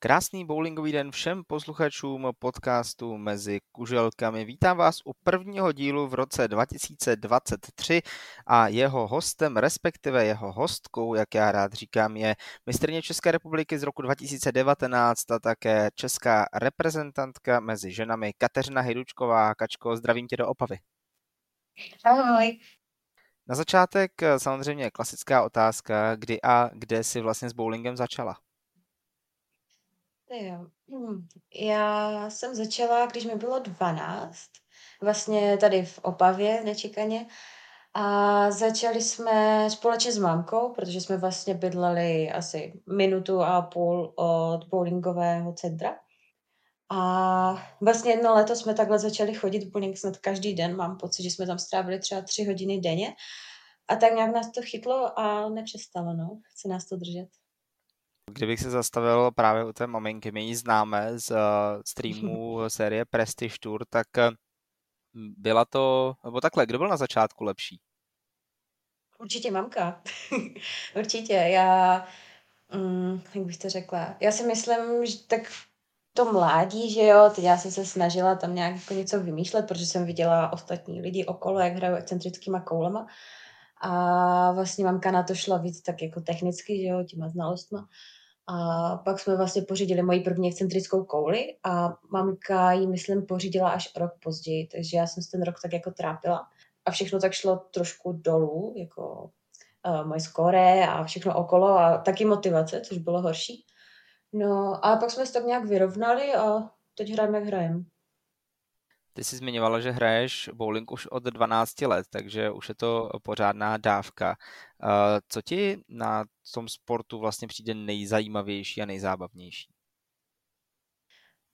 Krásný bowlingový den všem posluchačům podcastu Mezi kuželkami. Vítám vás u prvního dílu v roce 2023 a jeho hostem, respektive jeho hostkou, jak já rád říkám, je mistrně České republiky z roku 2019 a také česká reprezentantka mezi ženami Kateřina Hejdučková. Kačko, zdravím tě do Opavy. Ahoj. Na začátek samozřejmě klasická otázka, kdy a kde si vlastně s bowlingem začala? Jo. Hm, já jsem začala, když mi bylo 12, vlastně tady v Opavě nečekaně. A začali jsme společně s mámkou, protože jsme vlastně bydleli asi minutu a půl od bowlingového centra. A vlastně jedno leto jsme takhle začali chodit bowling snad každý den. Mám pocit, že jsme tam strávili třeba tři hodiny denně. A tak nějak nás to chytlo a nepřestalo, no. Chce nás to držet. Kdybych se zastavil právě u té maminky, my ji známe z uh, streamu série Prestige Tour, tak uh, byla to, nebo takhle, kdo byl na začátku lepší? Určitě mamka. Určitě. Já, um, jak bych to řekla, já si myslím, že tak to mládí, že jo, teď já jsem se snažila tam nějak jako něco vymýšlet, protože jsem viděla ostatní lidi okolo, jak hrajou excentrickýma koulema. A vlastně mamka na to šla víc tak jako technicky, že jo, těma znalostma. A pak jsme vlastně pořídili moji první excentrickou kouli a mamka ji, myslím, pořídila až rok později, takže já jsem se ten rok tak jako trápila. A všechno tak šlo trošku dolů, jako uh, moje skóre a všechno okolo a taky motivace, což bylo horší. No a pak jsme se tak nějak vyrovnali a teď hrajeme, jak hrajeme. Ty jsi zmiňovala, že hraješ bowling už od 12 let, takže už je to pořádná dávka. Eh, co ti na tom sportu vlastně přijde nejzajímavější a nejzábavnější?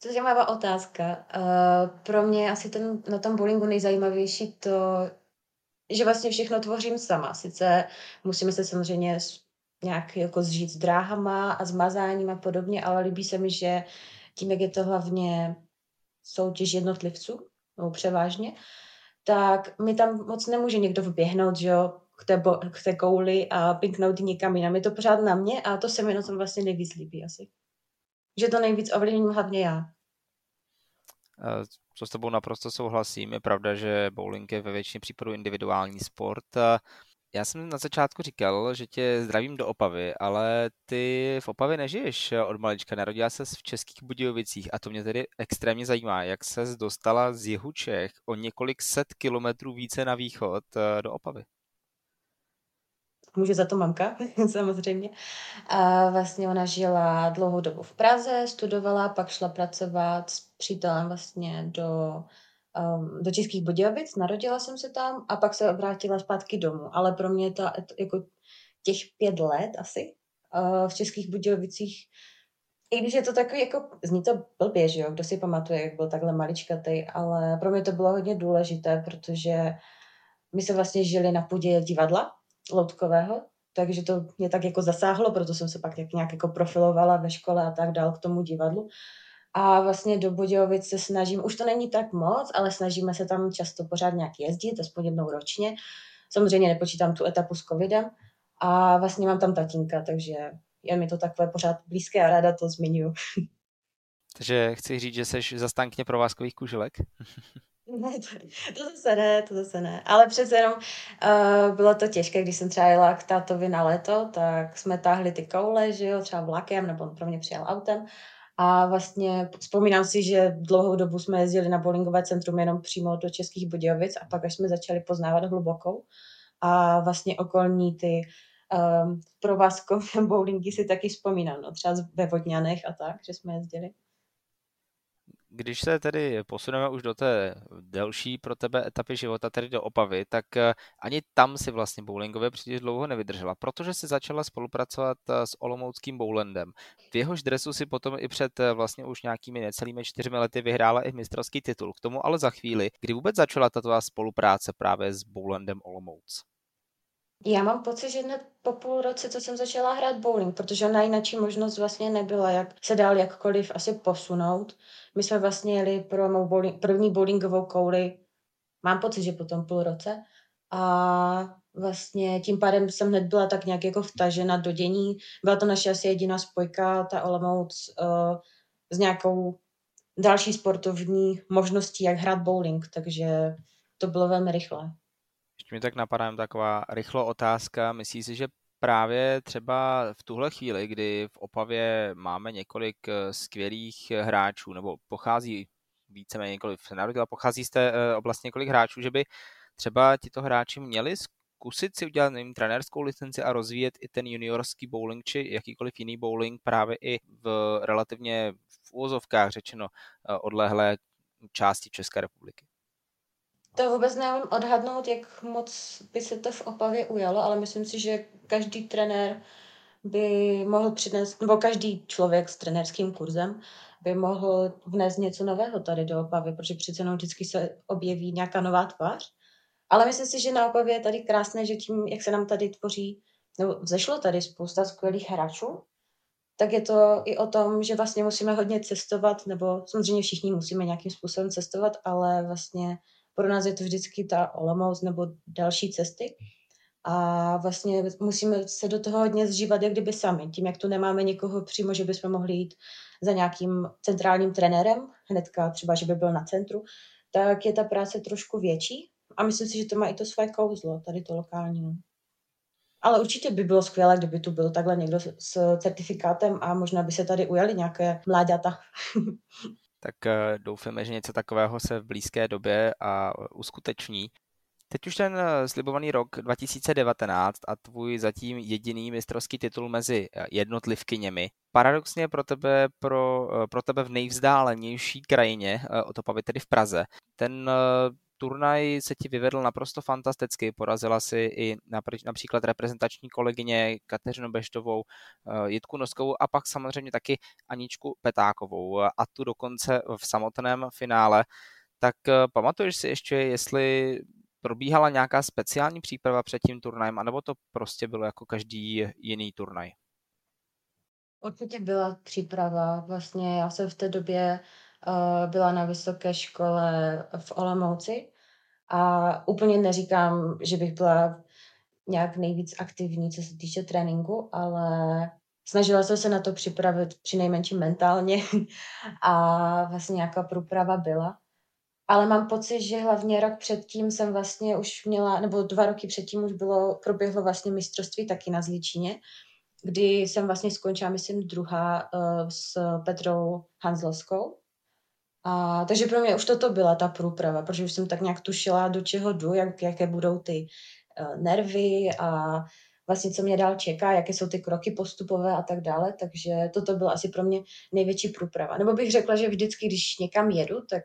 To je zajímavá otázka. Uh, pro mě asi ten, na tom bowlingu nejzajímavější to, že vlastně všechno tvořím sama. Sice musíme se samozřejmě nějak jako zžít s dráhama a s mazáním a podobně, ale líbí se mi, že tím, jak je to hlavně soutěž jednotlivců, nebo převážně, tak mi tam moc nemůže někdo vběhnout, že jo, k té, bo, k té kouli a pinknout někam jinam. Je to pořád na mě a to se mi na tom vlastně nejvíc líbí asi. Že to nejvíc ovlivním hlavně já. Co s tebou naprosto souhlasím. Je pravda, že bowling je ve většině případů individuální sport. Já jsem na začátku říkal, že tě zdravím do Opavy, ale ty v Opavě nežiješ od malička, narodila se v Českých Budějovicích a to mě tedy extrémně zajímá, jak se dostala z jihu Čech o několik set kilometrů více na východ eh, do Opavy. Může za to mamka, samozřejmě. A vlastně ona žila dlouhou dobu v Praze, studovala, pak šla pracovat s přítelem vlastně do um, do Českých Budějovic, narodila jsem se tam a pak se vrátila zpátky domů. Ale pro mě to jako těch pět let asi uh, v Českých Budějovicích i když je to takový, jako, zní to blbě, že jo, kdo si pamatuje, jak byl takhle maličkatý, ale pro mě to bylo hodně důležité, protože my se vlastně žili na půdě divadla loutkového, takže to mě tak jako zasáhlo, proto jsem se pak nějak jako profilovala ve škole a tak dál k tomu divadlu. A vlastně do Budějovic se snažím, už to není tak moc, ale snažíme se tam často pořád nějak jezdit, aspoň jednou ročně. Samozřejmě nepočítám tu etapu s covidem. A vlastně mám tam tatínka, takže je mi to takové pořád blízké a ráda to zmiňuji. Takže chci říct, že jsi zastánkyně provázkových kuželek? Ne, to, to zase ne, to zase ne. Ale přece jenom uh, bylo to těžké, když jsem třeba jela k tátovi na léto, tak jsme táhli ty koule, že jo, třeba vlakem, nebo on pro mě přijel autem a vlastně vzpomínám si, že dlouhou dobu jsme jezdili na bowlingové centrum jenom přímo do Českých Budějovic a pak až jsme začali poznávat hlubokou a vlastně okolní ty um, provázkové bowlingy si taky vzpomínám, no, třeba ve Vodňanech a tak, že jsme jezdili. Když se tedy posuneme už do té delší pro tebe etapy života, tedy do Opavy, tak eh, ani tam si vlastně bowlingově příliš dlouho nevydržela, protože si začala spolupracovat eh, s Olomouckým bowlandem. V jehož dresu si potom i před eh, vlastně už nějakými necelými čtyřmi lety vyhrála i mistrovský titul. K tomu ale za chvíli, kdy vůbec začala tato spolupráce právě s bowlandem Olomouc. Já mám pocit, že hned po půl roce, co jsem začala hrát bowling, protože ona jináčí možnost vlastně nebyla, jak se dál jakkoliv asi posunout. My jsme vlastně jeli pro mou bowling, první bowlingovou kouli, mám pocit, že po tom půl roce. A vlastně tím pádem jsem hned byla tak nějak jako vtažena do dění. Byla to naše asi jediná spojka, ta Olomouc, uh, s nějakou další sportovní možností, jak hrát bowling, takže to bylo velmi rychle. Ještě mi tak napadá taková rychlo otázka. Myslí si, že právě třeba v tuhle chvíli, kdy v Opavě máme několik eh, skvělých eh, hráčů, nebo pochází víceméně několik se narodila, pochází z té eh, oblasti několik hráčů, že by třeba tito hráči měli zkusit si udělat nevím, trenérskou licenci a rozvíjet i ten juniorský bowling či jakýkoliv jiný bowling právě i v relativně v úvozovkách řečeno odlehlé části České republiky. To vůbec nevím odhadnout, jak moc by se to v Opavě ujalo, ale myslím si, že každý trenér by mohl přinést, nebo každý člověk s trenérským kurzem by mohl vnést něco nového tady do Opavy, protože přece jenom vždycky se objeví nějaká nová tvář. Ale myslím si, že na Opavě je tady krásné, že tím, jak se nám tady tvoří, nebo vzešlo tady spousta skvělých hráčů, tak je to i o tom, že vlastně musíme hodně cestovat, nebo samozřejmě všichni musíme nějakým způsobem cestovat, ale vlastně pro nás je to vždycky ta Olomouc nebo další cesty. A vlastně musíme se do toho hodně zžívat, jak kdyby sami. Tím, jak tu nemáme někoho přímo, že bychom mohli jít za nějakým centrálním trenérem, hnedka třeba, že by byl na centru, tak je ta práce trošku větší. A myslím si, že to má i to své kouzlo, tady to lokální. No. Ale určitě by bylo skvělé, kdyby tu byl takhle někdo s certifikátem a možná by se tady ujali nějaké mláďata. tak eh, doufáme, že něco takového se v blízké době a uskuteční. Teď už ten eh, slibovaný rok 2019 a tvůj zatím jediný mistrovský titul mezi eh, jednotlivkyněmi. Paradoxně pro tebe, pro, pro tebe v nejvzdálenější krajině, od Opavy tedy v Praze, ten turnaj se ti vyvedl naprosto fantasticky. Porazila si i například reprezentační kolegyně Kateřinu Beštovou, eh, Jitku Noskovou a pak samozřejmě taky Aničku Petákovou. A tu dokonce v samotném finále. Tak eh, pamatuješ si ještě, jestli probíhala nějaká speciální příprava před tím turnajem, anebo to prostě bylo jako každý jiný turnaj? Určitě byla příprava. Vlastně já jsem v té době uh, byla na vysoké škole v Olomouci a úplně neříkám, že bych byla nějak nejvíc aktivní, co se týče tréninku, ale snažila jsem se na to připravit při nejmenším mentálně a vlastně nějaká průprava byla. Ale mám pocit, že hlavně rok předtím jsem vlastně už měla, nebo dva roky předtím už bylo, proběhlo vlastně mistrovství taky na Zličině, kdy jsem vlastně skončila, myslím, druhá uh, s Petrou Hanzlovskou. A, takže pro mě už toto byla ta průprava, protože už jsem tak nějak tušila, do čeho jdu, jak, jaké budou ty uh, nervy a vlastně co mě dál čeká, jaké jsou ty kroky postupové a tak dále, takže toto byla asi pro mě největší průprava. Nebo bych řekla, že vždycky, když někam jedu, tak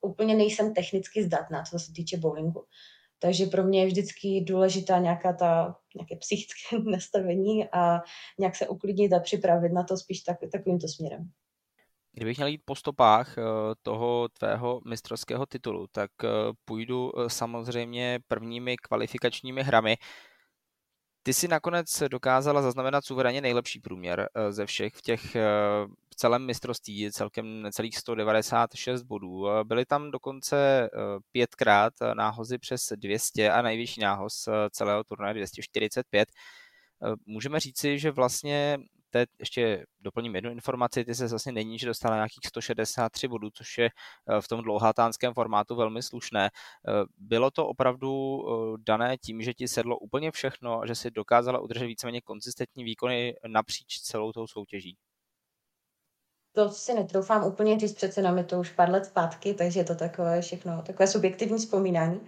úplně nejsem technicky zdatná, co se týče bowlingu. Takže pro mě je vždycky důležitá nějaká ta, nějaké psychické nastavení a nějak se uklidnit a připravit na to spíš tak, takovýmto směrem. Kdybych měl jít po stopách eh, toho tvého mistrovského titulu, tak eh, půjdu eh, samozřejmě prvními kvalifikačními hrami. Ty si nakonec dokázala zaznamenat suverénně nejlepší průměr ze všech v těch v celém mistrovství, celkem celých 196 bodů. Byly tam dokonce pětkrát náhozy přes 200 a nejvyšší nához celého turnaje 245. Můžeme říci, že vlastně teď ještě doplním jednu informaci, ty se vlastně že dostala nějakých 163 bodů, což je eh, v tom dlouhatánském formátu velmi slušné. Eh, bylo to opravdu eh, dané tím, že ti sedlo úplně všechno že si dokázala udržet víceméně konzistentní výkony napříč celou tou soutěží? To si netroufám úplně říct, přece jenom je to už pár let zpátky, takže je to takové všechno, takové subjektivní vzpomínání.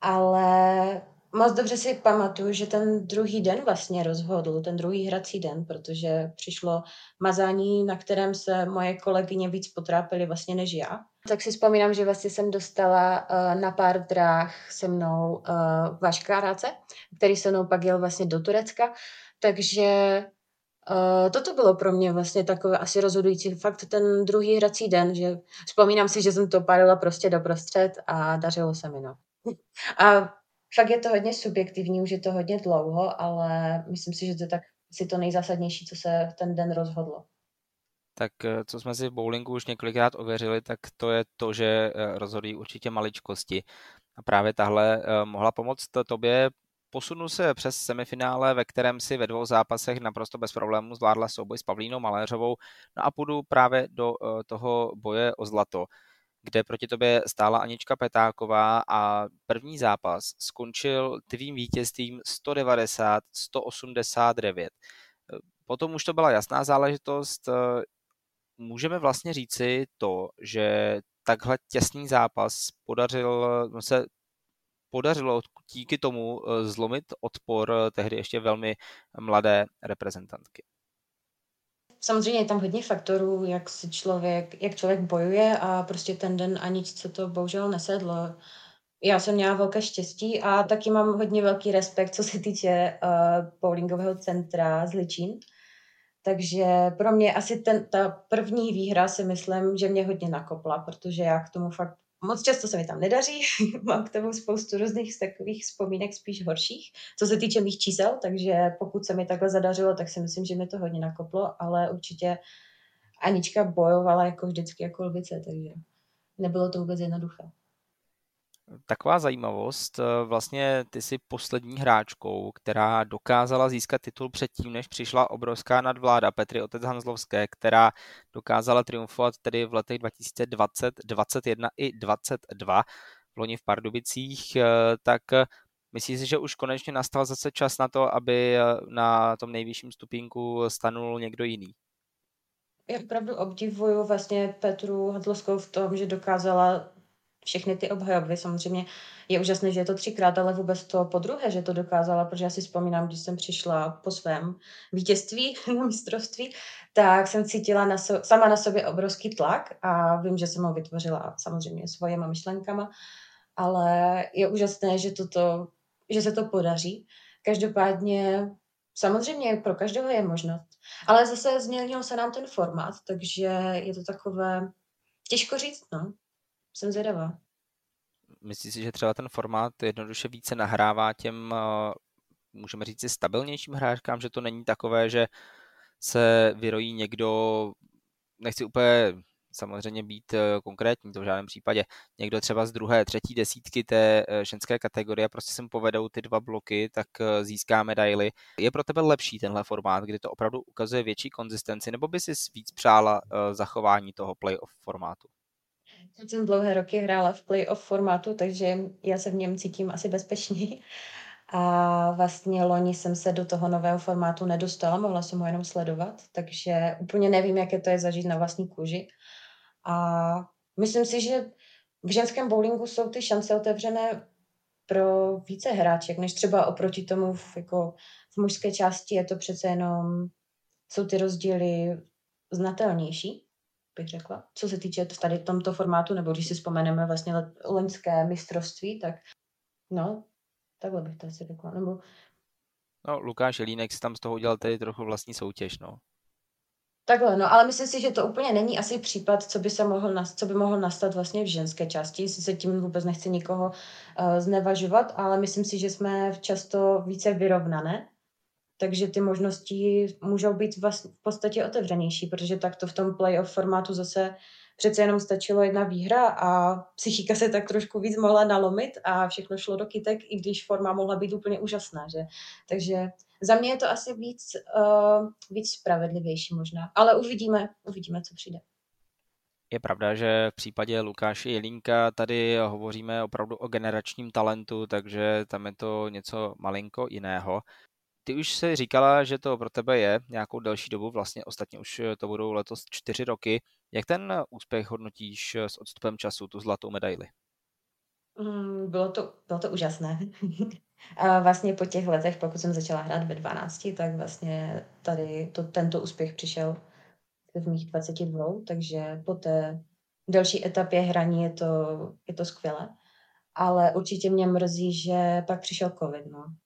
Ale moc dobře si pamatuju, že ten druhý den vlastně rozhodl, ten druhý hrací den, protože přišlo mazání, na kterém se moje kolegyně víc potrápily vlastně než já. Tak si vzpomínám, že vlastně jsem dostala uh, na pár dráh se mnou uh, Vaška Ráce, který se mnou pak jel vlastně do Turecka, takže Uh, toto bylo pro mě vlastně takové asi rozhodující fakt ten druhý hrací den, že vzpomínám si, že jsem to palila prostě doprostřed a dařilo se mi, no. A fakt je to hodně subjektivní, už je to hodně dlouho, ale myslím si, že to je tak si to nejzásadnější, co se ten den rozhodlo. Tak eh, co jsme si v bowlingu už několikrát ověřili, tak to je to, že eh, rozhodují určitě maličkosti. A právě tahle eh, mohla pomoct tobě Posunu se přes semifinále, ve kterém si ve dvou zápasech naprosto bez problémů zvládla souboj s Pavlínou Maléřovou. No a půjdu právě do toho boje o zlato kde proti tobě stála Anička Petáková a první zápas skončil tvým vítězstvím 190-189. Potom už to byla jasná záležitost. Můžeme vlastně říci to, že takhle těsný zápas podařil no se podařilo díky tomu zlomit odpor tehdy ještě velmi mladé reprezentantky. Samozřejmě je tam hodně faktorů, jak si člověk, jak člověk bojuje a prostě ten den ani co to bohužel nesedlo. Já jsem měla velké štěstí a taky mám hodně velký respekt, co se týče uh, bowlingového centra z Ličín. Takže pro mě asi ten, ta první výhra si myslím, že mě hodně nakopla, protože já k tomu fakt Moc často se mi tam nedaří, mám k tomu spoustu různých takových vzpomínek spíš horších, co se týče mých čísel, takže pokud se mi takhle zadařilo, tak si myslím, že mi to hodně nakoplo, ale určitě Anička bojovala jako vždycky jako lvice, takže nebylo to vůbec jednoduché. Taková zajímavost, eh, vlastně ty jsi poslední hráčkou, která dokázala získat titul předtím, než přišla obrovská nadvláda Petry Otec Hanzlovské, která dokázala triumfovat tedy v letech 2020, 21 i 22 v loni v Pardubicích, eh, tak myslíš si, že už konečně nastal zase čas na to, aby eh, na tom nejvyšším stupínku stanul někdo jiný? Já opravdu obdivuju vlastně Petru Hadlovskou v tom, že dokázala všechny ty obhajoby. Samozřejmě je úžasné, že je to třikrát, ale vůbec to po druhé, že to dokázala, protože já si vzpomínám, když jsem přišla po svém vítězství na mistrovství, tak jsem cítila na so, sama na sobě obrovský tlak a vím, že jsem ho vytvořila samozřejmě svojima myšlenkama, ale je úžasné, že, toto, že se to podaří. Každopádně samozřejmě pro každého je možnost. Ale zase změnil se nám ten formát, takže je to takové, těžko říct, no jsem zvědavá. Myslíš si, že třeba ten formát jednoduše více nahrává těm, eh, můžeme říct si, stabilnějším hráčkám, že to není takové, že se vyrojí někdo, nechci úplně samozřejmě být eh, konkrétní, to v žádném případě. Někdo třeba z druhé, třetí desítky té eh, ženské kategorie, prostě sem povedou ty dva bloky, tak získá medaily. Je pro tebe lepší tenhle formát, kdy to opravdu ukazuje větší konzistenci, nebo by si víc přála zachování toho playoff formátu? Jsem dlouhé roky hrála v playoff formátu, takže já se v něm cítím asi bezpečněji. A vlastně loni jsem se do toho nového formátu nedostala, mohla jsem ho jenom sledovat, takže úplně nevím, jaké to je zažít na vlastní kůži. A myslím si, že v ženském bowlingu jsou ty šance otevřené pro více hráček, než třeba oproti tomu v, jako v mužské části je to přece jenom, jsou ty rozdíly znatelnější bych řekla. Co se týče tady tomto formátu, nebo když si vzpomeneme vlastně loňské mistrovství, tak no, takhle bych to asi řekla. Nebo... No, Lukáš Jelínek si tam z toho udělal tedy trochu vlastní soutěž, no. Takhle, no, ale myslím si, že to úplně není asi případ, co by, se mohl, co by mohl nastat vlastně v ženské části, jestli se tím vůbec nechci nikoho uh, znevažovat, ale myslím si, že jsme často více vyrovnané takže ty možnosti můžou být vlastně v podstatě otevřenější, protože takto v tom playoff formátu zase přece jenom stačilo jedna výhra a psychika se tak trošku víc mohla nalomit a všechno šlo do kytek, i když forma mohla být úplně úžasná, že? Takže za mě je to asi víc, uh, víc spravedlivější možná, ale uvidíme, uvidíme, co přijde. Je pravda, že v případě Lukáše Jelínka tady hovoříme opravdu o generačním talentu, takže tam je to něco malinko jiného. Ty už si říkala, že to pro tebe je nějakou delší dobu, vlastně ostatně už to budou letos čtyři roky. Jak ten úspěch hodnotíš s odstupem času, tu zlatou medaili? Mm, bylo to, bylo to úžasné. A vlastně po těch letech, pokud jsem začala hrát ve 12, tak vlastně tady to, tento úspěch přišel v mých 22, takže po té další etapě hraní je to, je to skvělé. Ale určitě mě mrzí, že pak přišel covid, no.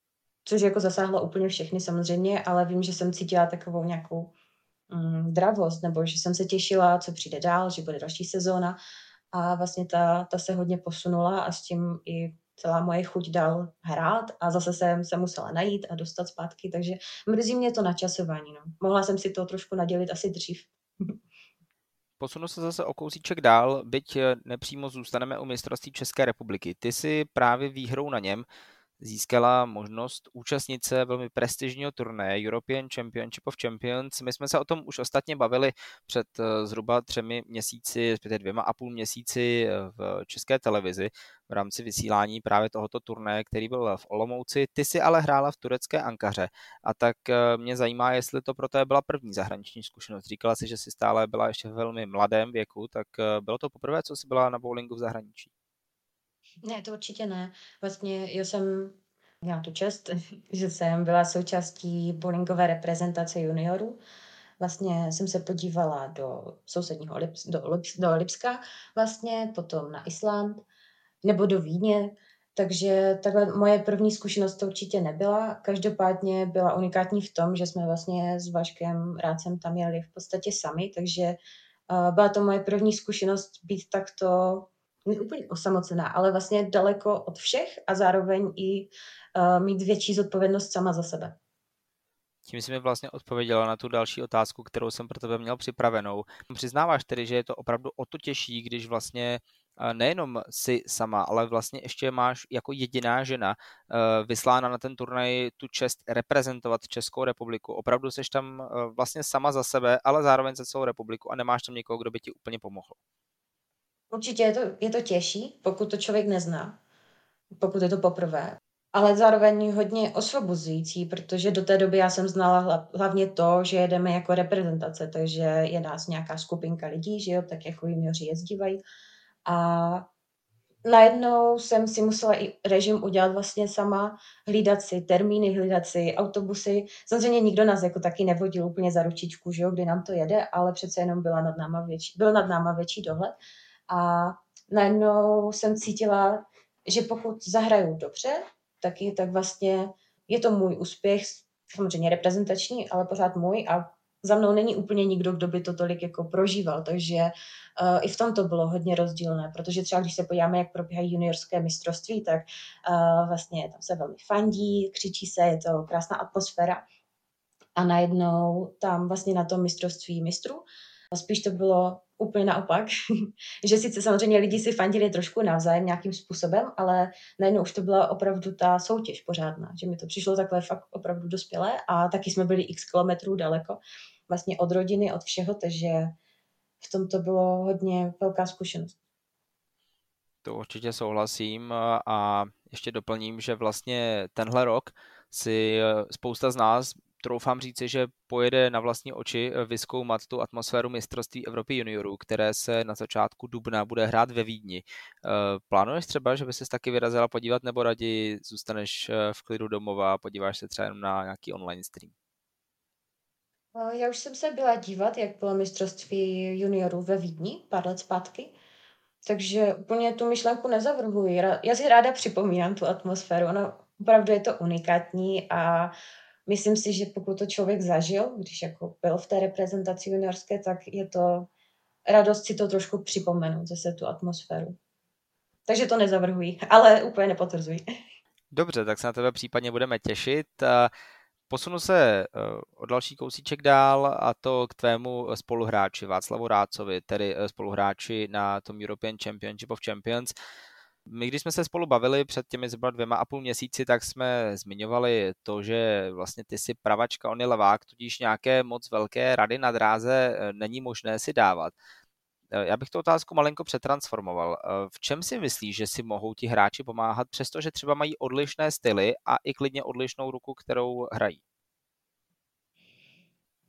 Což jako zasáhlo úplně všechny samozřejmě, ale vím, že jsem cítila takovou nějakou mm, dravost, nebo že jsem se těšila, co přijde dál, že bude další sezóna a vlastně ta, ta se hodně posunula a s tím i celá moje chuť dál hrát a zase jsem se musela najít a dostat zpátky, takže mrzí mě to načasování. No. Mohla jsem si to trošku nadělit asi dřív. Posunu se zase o kousíček dál, byť nepřímo zůstaneme u mistrovství České republiky. Ty si právě výhrou na něm získala možnost účastnit se velmi prestižního turnaje European Championship of Champions. My jsme se o tom už ostatně bavili před eh, zhruba třemi měsíci, respektive dvěma a půl měsíci eh, v české televizi v rámci vysílání právě tohoto turnaje, který byl v Olomouci. Ty si ale hrála v turecké Ankaře a tak eh, mě zajímá, jestli to pro tebe byla první zahraniční zkušenost. Říkala si, že si stále byla ještě v velmi mladém věku, tak bylo to poprvé, co jsi byla na bowlingu v zahraničí? Ne, to určitě ne. Vlastně já jsem měla tu čest, že jsem byla součástí bowlingové reprezentace juniorů. Vlastně jsem se podívala do sousedního Lips, do, Lips, do Lipska, vlastně potom na Island nebo do Vídně. Takže takhle moje první zkušenost to určitě nebyla. Každopádně byla unikátní v tom, že jsme vlastně s Vaškem Rádcem tam jeli v podstatě sami, takže uh, byla to moje první zkušenost být takto úplně osamocená, ale vlastně daleko od všech a zároveň i uh, mít větší zodpovědnost sama za sebe. Tím jsi mi vlastně odpověděla na tu další otázku, kterou jsem pro tebe měl připravenou. Přiznáváš tedy, že je to opravdu o to těžší, když vlastně eh, nejenom si sama, ale vlastně ještě máš jako jediná žena eh, vyslána na ten turnaj tu čest reprezentovat Českou republiku. Opravdu jsi tam vlastně sama za sebe, ale zároveň za celou republiku a nemáš tam někoho, kdo by ti úplně pomohl. Určitě je to, je to těžší, pokud to člověk nezná, pokud je to poprvé. Ale zároveň hodně osvobozující, protože do té doby já jsem znala hlavně to, že jedeme jako reprezentace, takže je nás nějaká skupinka lidí, že jo, tak jako junioři jezdívají. A najednou jsem si musela i režim udělat vlastně sama, hlídat si termíny, hlídat si autobusy. Samozřejmě nikdo nás jako taky nevodil úplně za ručičku, že jo, kdy nám to jede, ale přece jenom byla nad náma větší, byl nad náma větší dohled. A najednou jsem cítila, že pokud zahraju dobře, tak, je, tak vlastně je to můj úspěch, samozřejmě reprezentační, ale pořád můj a za mnou není úplně nikdo, kdo by to tolik jako prožíval, takže uh, i v tom to bylo hodně rozdílné, protože třeba když se podíváme, jak probíhají juniorské mistrovství, tak uh, vlastně tam se velmi fandí, křičí se, je to krásná atmosféra. A najednou tam vlastně na tom mistrovství mistrů spíš to bylo úplně naopak, že sice samozřejmě lidi si fandili trošku navzájem nějakým způsobem, ale najednou už to byla opravdu ta soutěž pořádná, že mi to přišlo takhle fakt opravdu dospělé a taky jsme byli x kilometrů daleko vlastně od rodiny, od všeho, takže v tom to bylo hodně velká zkušenost. To určitě souhlasím a ještě doplním, že vlastně tenhle rok si spousta z nás troufám říci, že pojede na vlastní oči eh, vyskoumat tu atmosféru mistrovství Evropy juniorů, které se na začátku dubna bude hrát ve Vídni. Eh, plánuješ třeba, že by se taky vyrazila podívat, nebo raději zůstaneš eh, v klidu domova a podíváš se třeba jenom na nějaký online stream? Já už jsem se byla dívat, jak bylo mistrovství juniorů ve Vídni pár let zpátky, takže úplně tu myšlenku nezavrhuji. Já si ráda připomínám tu atmosféru, ono opravdu je to unikátní a myslím si, že pokud to člověk zažil, když jako byl v té reprezentaci juniorské, tak je to radost si to trošku připomenout, zase tu atmosféru. Takže to nezavrhuji, ale úplně nepotvrzuji. Dobře, tak se na tebe případně budeme těšit. Posunu se eh, o další kousíček dál a to k tvému spoluhráči Václavu Rácovi, tedy eh, spoluhráči na tom European Championship of Champions. My, když jsme se spolu bavili před těmi zhruba dvěma a půl měsíci, tak jsme zmiňovali to, že vlastně ty si pravačka, on je levák, tudíž nějaké moc velké rady na dráze eh, není možné si dávat. Eh, já bych tu otázku malinko přetransformoval. Eh, v čem si myslíš, že si mohou ti hráči pomáhat, přestože třeba mají odlišné styly a i klidně odlišnou ruku, kterou hrají?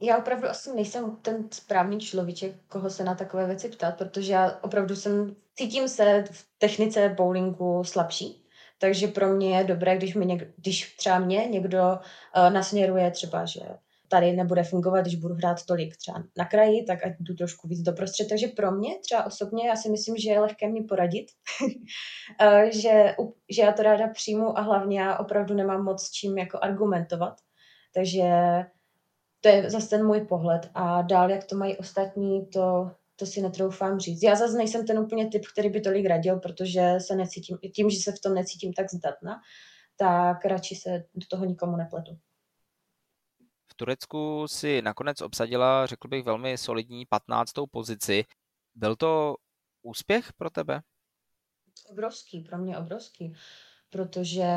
Já opravdu asi nejsem ten správný človíček, koho se na takové věci ptát, protože já opravdu jsem, cítím se v technice bowlingu slabší, takže pro mě je dobré, když, mi něk, když třeba mě někdo uh, nasměruje třeba, že tady nebude fungovat, když budu hrát tolik třeba na kraji, tak ať jdu trošku víc do prostřed. Takže pro mě třeba osobně, já si myslím, že je lehké mi poradit, eh, že, že já to ráda přijmu a hlavně já opravdu nemám moc čím jako argumentovat. Takže to je zase ten můj pohled. A dál, jak to mají ostatní, to, to si netroufám říct. Já zase nejsem ten úplně typ, který by tolik radil, protože se necítím, tím, že se v tom necítím tak zdatna, tak radši se do toho nikomu nepletu. V Turecku si nakonec obsadila, řekl bych, velmi solidní 15. pozici. Byl to úspěch pro tebe? Obrovský, pro mě obrovský, protože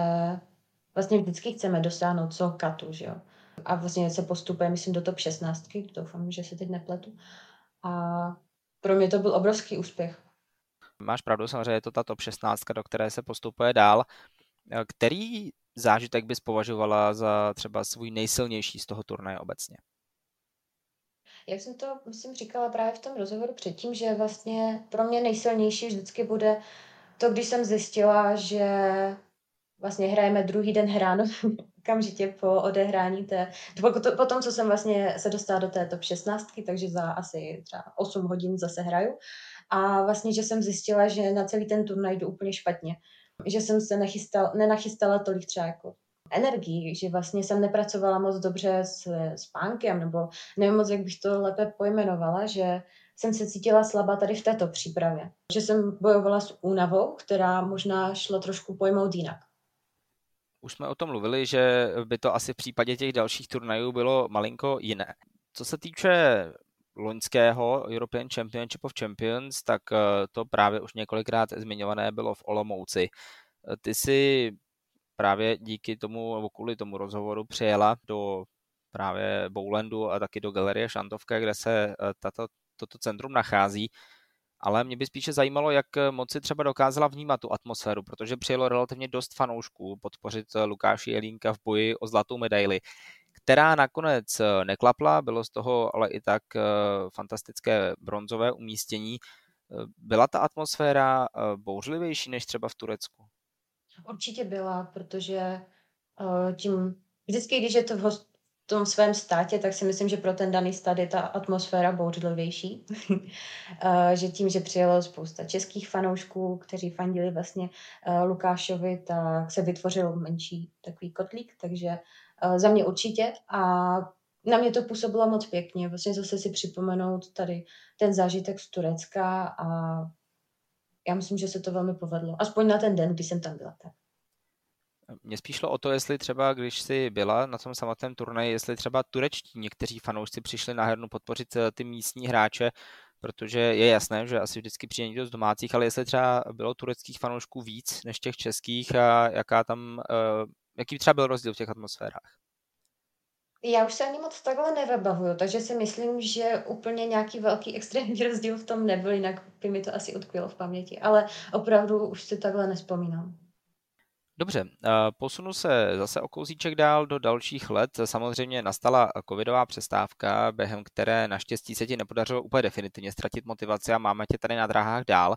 vlastně vždycky chceme dosáhnout co katu, že jo. A vlastně se postupuje, myslím, do top 16, doufám, že se teď nepletu. A pro mě to byl obrovský úspěch. Máš pravdu, samozřejmě je to ta top 16, do které se postupuje dál. Který zážitek bys považovala za třeba svůj nejsilnější z toho turnaje obecně? Jak jsem to, myslím, říkala právě v tom rozhovoru předtím, že vlastně pro mě nejsilnější vždycky bude to, když jsem zjistila, že vlastně hrajeme druhý den hráno okamžitě po odehrání té, po, to, po tom, co jsem vlastně se dostala do té top 16, takže za asi třeba 8 hodin zase hraju. A vlastně, že jsem zjistila, že na celý ten turnaj jdu úplně špatně že jsem se nechystal, nenachystala tolik třeba jako energii, že vlastně jsem nepracovala moc dobře s spánkem, nebo nevím moc, jak bych to lépe pojmenovala, že jsem se cítila slabá tady v této přípravě. Že jsem bojovala s únavou, která možná šla trošku pojmout jinak. Už jsme o tom mluvili, že by to asi v případě těch dalších turnajů bylo malinko jiné. Co se týče loňského European Championship of Champions, tak eh, to právě už několikrát zmiňované bylo v Olomouci. Eh, ty si právě díky tomu, nebo kvůli tomu rozhovoru přijela do právě Bowlandu a taky do Galerie Šantovka, kde se eh, tato, toto centrum nachází. Ale mě by spíše zajímalo, jak moc si třeba dokázala vnímat tu atmosféru, protože přijelo relativně dost fanoušků podpořit Lukáši Jelínka v boji o zlatou medaili která nakonec eh, neklapla, bylo z toho ale i tak eh, fantastické bronzové umístění. Eh, byla ta atmosféra bouřlivější než třeba v Turecku? Určitě byla, protože tím vždycky, když je to v, host, tom svém státě, tak si myslím, že pro ten daný stát je ta atmosféra bouřlivější. že tím, že přijelo spousta českých fanoušků, kteří fandili vlastně Lukášovi, tak se vytvořil menší takový kotlík, takže Eh, za mě určitě a na mě to působilo moc pěkně. Vlastně zase si připomenout tady ten zážitek z Turecka a já myslím, že se to velmi povedlo. Aspoň na ten den, kdy jsem tam byla. Tak. Mně spíš šlo o to, jestli třeba, když jsi byla na tom samotném turnaji, jestli třeba turečtí někteří fanoušci přišli na hernu podpořit eh, ty místní hráče, protože je jasné, že asi vždycky přijde někdo z domácích, ale jestli třeba bylo tureckých fanoušků víc než těch českých a jaká tam eh, jaký třeba byl rozdíl v těch atmosférách? Já už se ani moc takhle nevybavuju, takže si myslím, že úplně nějaký velký extrémní rozdíl v tom nebyl, jinak by mi to asi utkvělo v paměti, ale opravdu už si takhle nespomínám. Dobře, posunu se zase o kousíček dál do dalších let. Samozřejmě nastala covidová přestávka, během které naštěstí se ti nepodařilo úplně definitivně ztratit motivaci a máme tě tady na dráhách dál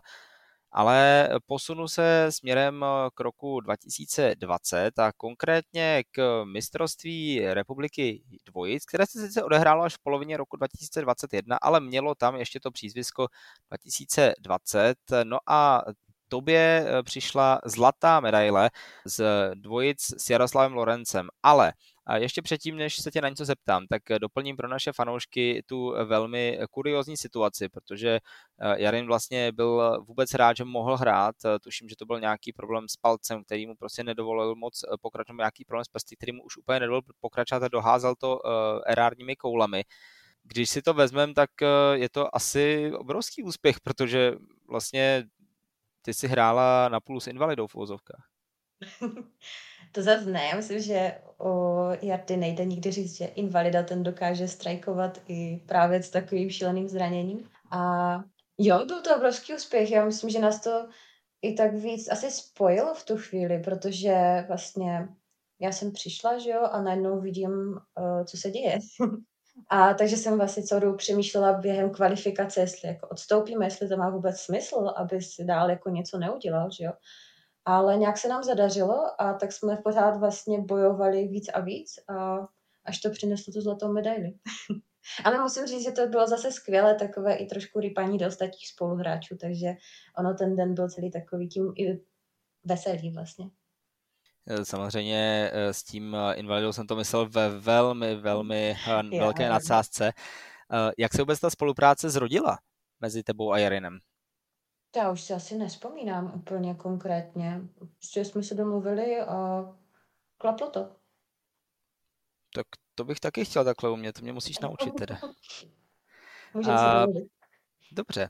ale posunu se směrem eh, k roku 2020 a konkrétně k mistrovství republiky dvojic, které se sice odehrálo až v polovině roku 2021, ale mělo tam ještě to přízvisko 2020. No a tobě eh, přišla zlatá medaile z dvojic s Jaroslavem Lorencem, ale a ještě předtím, než se tě na něco zeptám, tak doplním pro naše fanoušky tu velmi kuriozní situaci, protože eh, Jarin vlastně byl vůbec rád, že mohl hrát. Tuším, že to byl nějaký problém s palcem, který mu prostě nedovolil moc pokračovat, nějaký problém s prsty, který mu už úplně nedovolil pokračovat a doházel to eh, erárními koulami. Když si to vezmeme, tak eh, je to asi obrovský úspěch, protože vlastně ty si hrála na půl s invalidou v úvozovkách. To zase ne, myslím, že o Jardy nejde nikdy říct, že invalida ten dokáže strajkovat i právě s takovým šíleným zraněním. A jo, byl to obrovský úspěch. Já myslím, že nás to i tak víc asi spojilo v tu chvíli, protože vlastně já jsem přišla, že jo, a najednou vidím, co se děje. a takže jsem vlastně celou dobu přemýšlela během kvalifikace, jestli jako odstoupíme, jestli to má vůbec smysl, aby si dál jako něco neudělal, že jo. ale nějak se nám zadařilo a tak jsme pořád vlastně bojovali víc a víc a až to přineslo tu zlatou medaili. Ale musím říct, že to bylo zase skvělé, takové i trošku rypaní do ostatních spoluhráčů, takže ono ten den byl celý takový tím i veselý vlastně. Eh, samozřejmě eh, s tím eh, invalidou jsem to myslel ve velmi, velmi velké nadsázce. Jak se vůbec ta spolupráce zrodila mezi tebou a Jarinem? Já už si asi nespomínám úplně konkrétně. Prostě jsme se domluvili a klaplo to. Tak to bych taky chtěl takhle umět, to mě musíš naučit teda. Můžeme a... Dobře.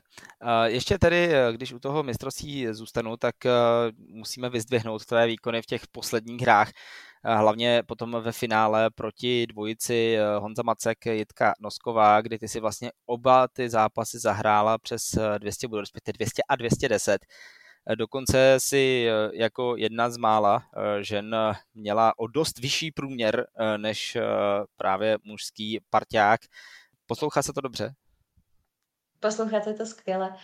Ještě tedy, když u toho mistrovství zůstanu, tak eh, musíme vyzdvihnout tvé výkony v těch posledních hrách. Hlavně potom ve finále proti dvojici eh, Honza Macek, Jitka Nosková, kdy ty si vlastně oba ty zápasy zahrála přes 200 bodů, respektive 200 a 210. Dokonce si eh, jako jedna z mála žen měla o dost vyšší průměr než právě mužský parťák. Poslouchá se to dobře? Posloucháte to skvěle,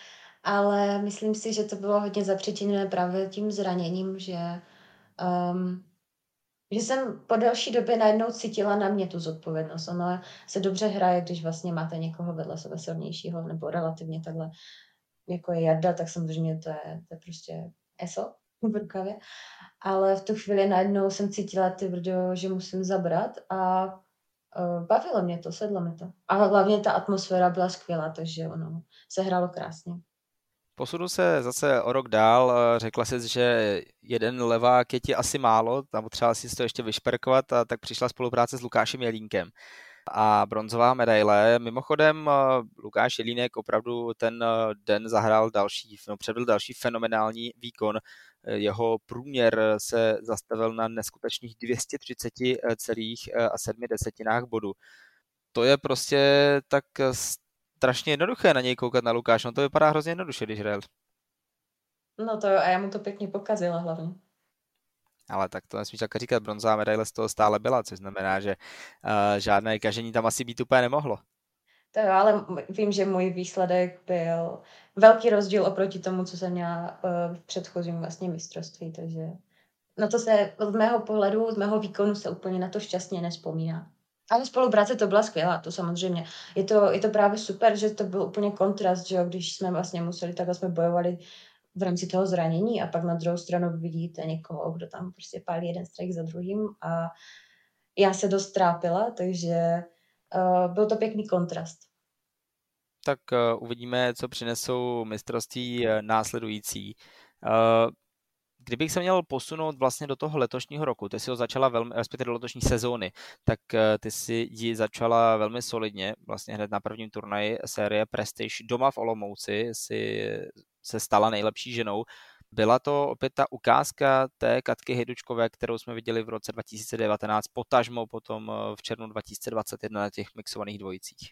ale myslím si, že to bylo hodně zapříčiněné právě tím zraněním, že, um, že jsem po delší době najednou cítila na mě tu zodpovědnost. Ono se dobře hraje, když vlastně máte někoho vedle sebe silnějšího, nebo relativně takhle, jako je Jarda, tak samozřejmě to je, to je prostě ESO v rukavě. Ale v tu chvíli najednou jsem cítila ty brdo, že musím zabrat a bavilo mě to, sedlo mi to. A hlavně ta atmosféra byla skvělá, takže ono se hrálo krásně. Posunu se zase o rok dál. Eh, řekla jsi, že jeden levák je ti asi málo, tam potřeba si to ještě vyšperkovat, a tak přišla spolupráce s Lukášem Jelínkem. A bronzová medaile. Mimochodem, eh, Lukáš Jelínek opravdu ten den zahrál další, no, předvedl další fenomenální výkon jeho průměr se zastavil na neskutečných 230,7 desetinách bodu. To je prostě tak strašně jednoduché na něj koukat na Lukáš, no to vypadá hrozně jednoduše, když hrál. No to jo, a já mu to pěkně pokazila hlavně. Ale tak to nesmíš tak říkat, bronzová medaile z toho stále byla, což znamená, že uh, žádné kažení tam asi být úplně nemohlo. To jo, ale vím, že můj výsledek byl velký rozdíl oproti tomu, co jsem měla uh, v předchozím vlastně mistrovství, takže na to se z mého pohledu, z mého výkonu se úplně na to šťastně nespomíná. Ale spolupráce to byla skvělá, to samozřejmě. Je to, je to právě super, že to byl úplně kontrast, že jo, když jsme vlastně museli, takhle jsme bojovali v rámci toho zranění a pak na druhou stranu vidíte někoho, kdo tam prostě pálí jeden strike za druhým a já se dost trápila, takže uh, byl to pěkný kontrast tak eh, uvidíme, co přinesou mistrovství eh, následující. Eh, kdybych se měl posunout vlastně do toho letošního roku, ty si ho začala velmi, respektive do letošní sezóny, tak ty si ji začala velmi solidně, vlastně hned na prvním turnaji série Prestige doma v Olomouci si se stala nejlepší ženou. Byla to opět ta ukázka té Katky Hejdučkové, kterou jsme viděli v roce 2019, potažmo potom v červnu 2021 na těch mixovaných dvojicích.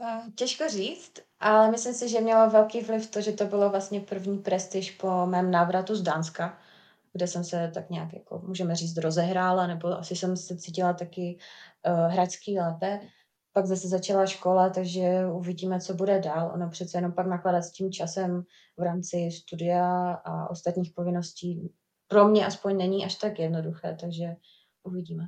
Eh, těžko říct, ale myslím si, že mělo velký vliv to, že to bylo vlastně první prestiž po mém návratu z Dánska, kde jsem se tak nějak, jako můžeme říct, rozehrála, nebo asi jsem se cítila taky uh, hračský lépe. Pak zase začala škola, takže uvidíme, co bude dál. Ono přece jenom pak nakladat s tím časem v rámci studia a ostatních povinností pro mě aspoň není až tak jednoduché, takže uvidíme.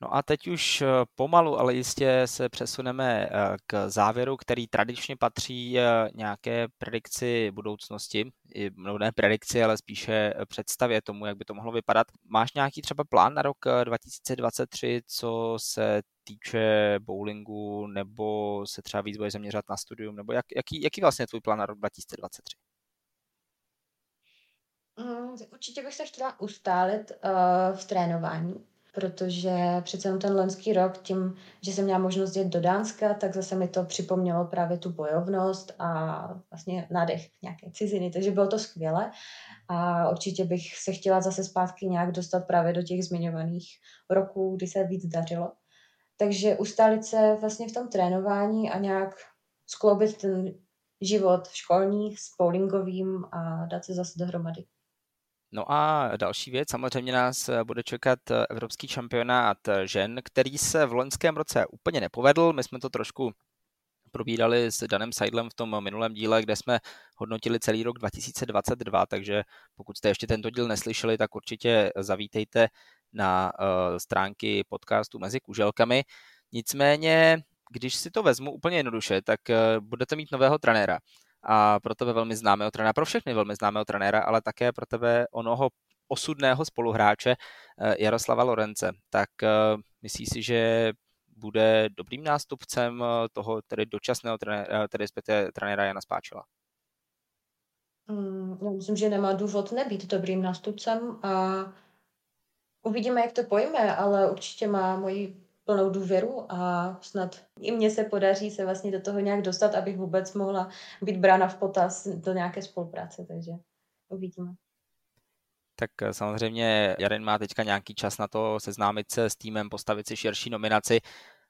No a teď už eh, pomalu, ale jistě se přesuneme eh, k závěru, který tradičně patří eh, nějaké predikci budoucnosti. No ne predikci, ale spíše představě tomu, jak by to mohlo vypadat. Máš nějaký třeba plán na rok 2023, co se týče bowlingu, nebo se třeba víc bude zaměřovat na studium, nebo jak, jaký, jaký vlastně je tvůj plán na rok 2023? Mm, určitě bych se chtěla ustálit uh, v trénování protože přece jenom ten loňský rok tím, že jsem měla možnost jít do Dánska, tak zase mi to připomnělo právě tu bojovnost a vlastně nádech nějaké ciziny, takže bylo to skvěle a určitě bych se chtěla zase zpátky nějak dostat právě do těch zmiňovaných roků, kdy se víc dařilo. Takže ustálit se vlastně v tom trénování a nějak skloubit ten život školní s bowlingovým a dát se zase dohromady. No a další věc, samozřejmě nás eh, bude čekat eh, Evropský šampionát žen, který se v loňském roce úplně nepovedl. My jsme to trošku probírali s Danem Seidlem v tom minulém díle, kde jsme hodnotili celý rok 2022, takže pokud jste ještě tento díl neslyšeli, tak určitě zavítejte na stránky podcastu Mezi kuželkami. Nicméně, když si to vezmu úplně jednoduše, tak budete mít nového trenéra. A pro tebe velmi známého trenéra, pro všechny velmi známého trenéra, ale také pro tebe onoho osudného spoluhráče Jaroslava Lorence. Tak myslíš si, že bude dobrým nástupcem eh, toho tedy dočasného trenéra, eh, tedy respektive trenéra Jana Spáčela? Mm, já myslím, že nemá důvod nebýt dobrým nástupcem a uvidíme, jak to pojme, ale určitě má moji plnou důvěru a snad i mně se podaří se vlastně do toho nějak dostat, abych vůbec mohla být brána v potaz do nějaké spolupráce, takže uvidíme. Tak eh, samozřejmě Jaren má teďka nějaký čas na to seznámit se s týmem, postavit si širší nominaci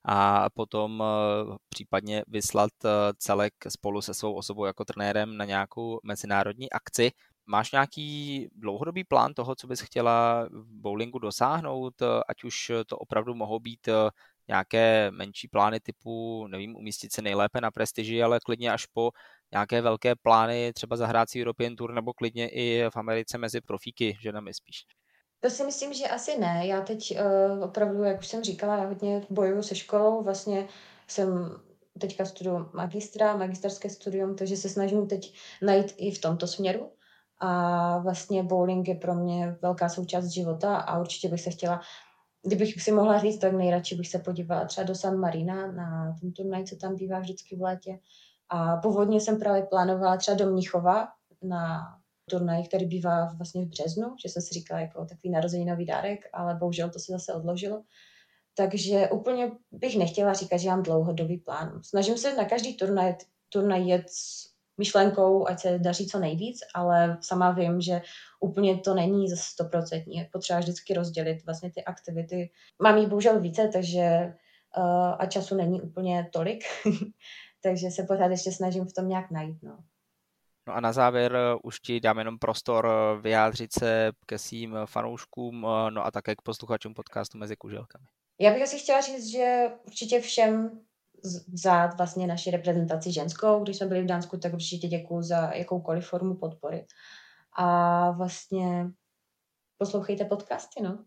a potom eh, případně vyslat eh, celek spolu se svou osobou jako trenérem na nějakou mezinárodní akci. Máš nějaký dlouhodobý plán toho, co bys chtěla v bowlingu dosáhnout, ať už to opravdu mohou být nějaké menší plány typu, nevím, umístit se nejlépe na prestiži, ale klidně až po nějaké velké plány, třeba zahrát si European Tour nebo klidně i v Americe mezi profíky, ženami spíš? To si myslím, že asi ne. Já teď uh, opravdu, jak už jsem říkala, já hodně bojuju se školou. Vlastně jsem teďka studuju magistra, magisterské studium, takže se snažím teď najít i v tomto směru. A vlastně bowling je pro mě velká součást života a určitě bych se chtěla, kdybych si mohla říct, tak nejradši bych se podívala třeba do San Marina na ten turnaj, co tam bývá vždycky v létě. A původně jsem právě plánovala třeba do Mnichova na turnaj, který bývá vlastně v březnu, že jsem si říkala jako takový narozeninový dárek, ale bohužel to se zase odložilo. Takže úplně bych nechtěla říkat, že mám dlouhodobý plán. Snažím se na každý turnaj, turnaj jet myšlenkou, ať se daří co nejvíc, ale sama vím, že úplně to není za stoprocentní. Je potřeba vždycky rozdělit vlastně ty aktivity. Mám jich bohužel více, takže uh, a času není úplně tolik, takže se pořád ještě snažím v tom nějak najít. No. No a na závěr eh, už ti dám jenom prostor eh, vyjádřit se ke svým fanouškům, no a také k posluchačům podcastu Mezi kuželkami. Já bych asi chtěla říct, že určitě všem za vlastně naši reprezentaci ženskou, když jsme byli v Dánsku, tak určitě děkuji za jakoukoliv formu podpory. A vlastně poslouchejte podcasty, no.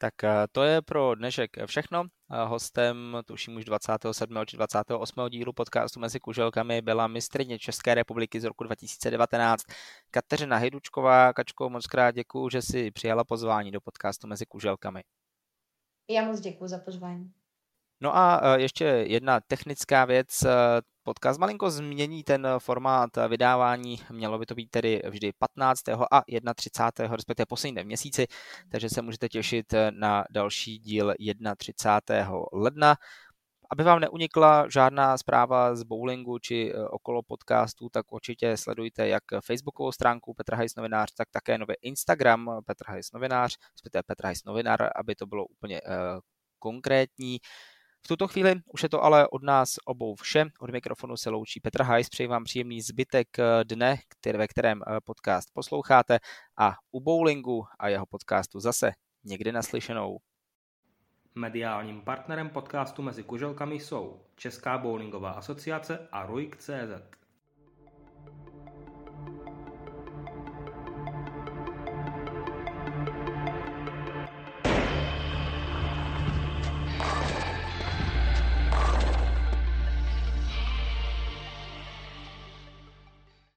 Tak eh, to je pro dnešek všechno. Eh, hostem, tuším už 27. či 28. dílu podcastu Mezi kuželkami byla mistrině České republiky z roku 2019 Kateřina Hejdučková. Kačko, moc krát děkuji, že si přijala pozvání do podcastu Mezi kuželkami. Já moc děkuji za pozvání. No a e, ještě jedna technická věc. E, podcast malinko změní ten formát vydávání. Mělo by to být tedy vždy 15. a 31. respektive poslední v měsíci, takže se můžete těšit na další díl 31. ledna. Aby vám neunikla žádná zpráva z bowlingu či okolo podcastu, tak určitě sledujte jak facebookovou stránku Petra Hajs novinář, tak také nový Instagram Petra Hajs novinář, respektive Petra Hajs novinář, aby to bylo úplně konkrétní. Tuto chvíli už je to ale od nás obou vše. Od mikrofonu se loučí Petr Hajs. Přeji vám příjemný zbytek eh, dne, který, ve kterém eh, podcast posloucháte a u bowlingu a jeho podcastu zase někdy naslyšenou. Mediálním partnerem podcastu Mezi kuželkami jsou Česká bowlingová asociace a RUIK.cz.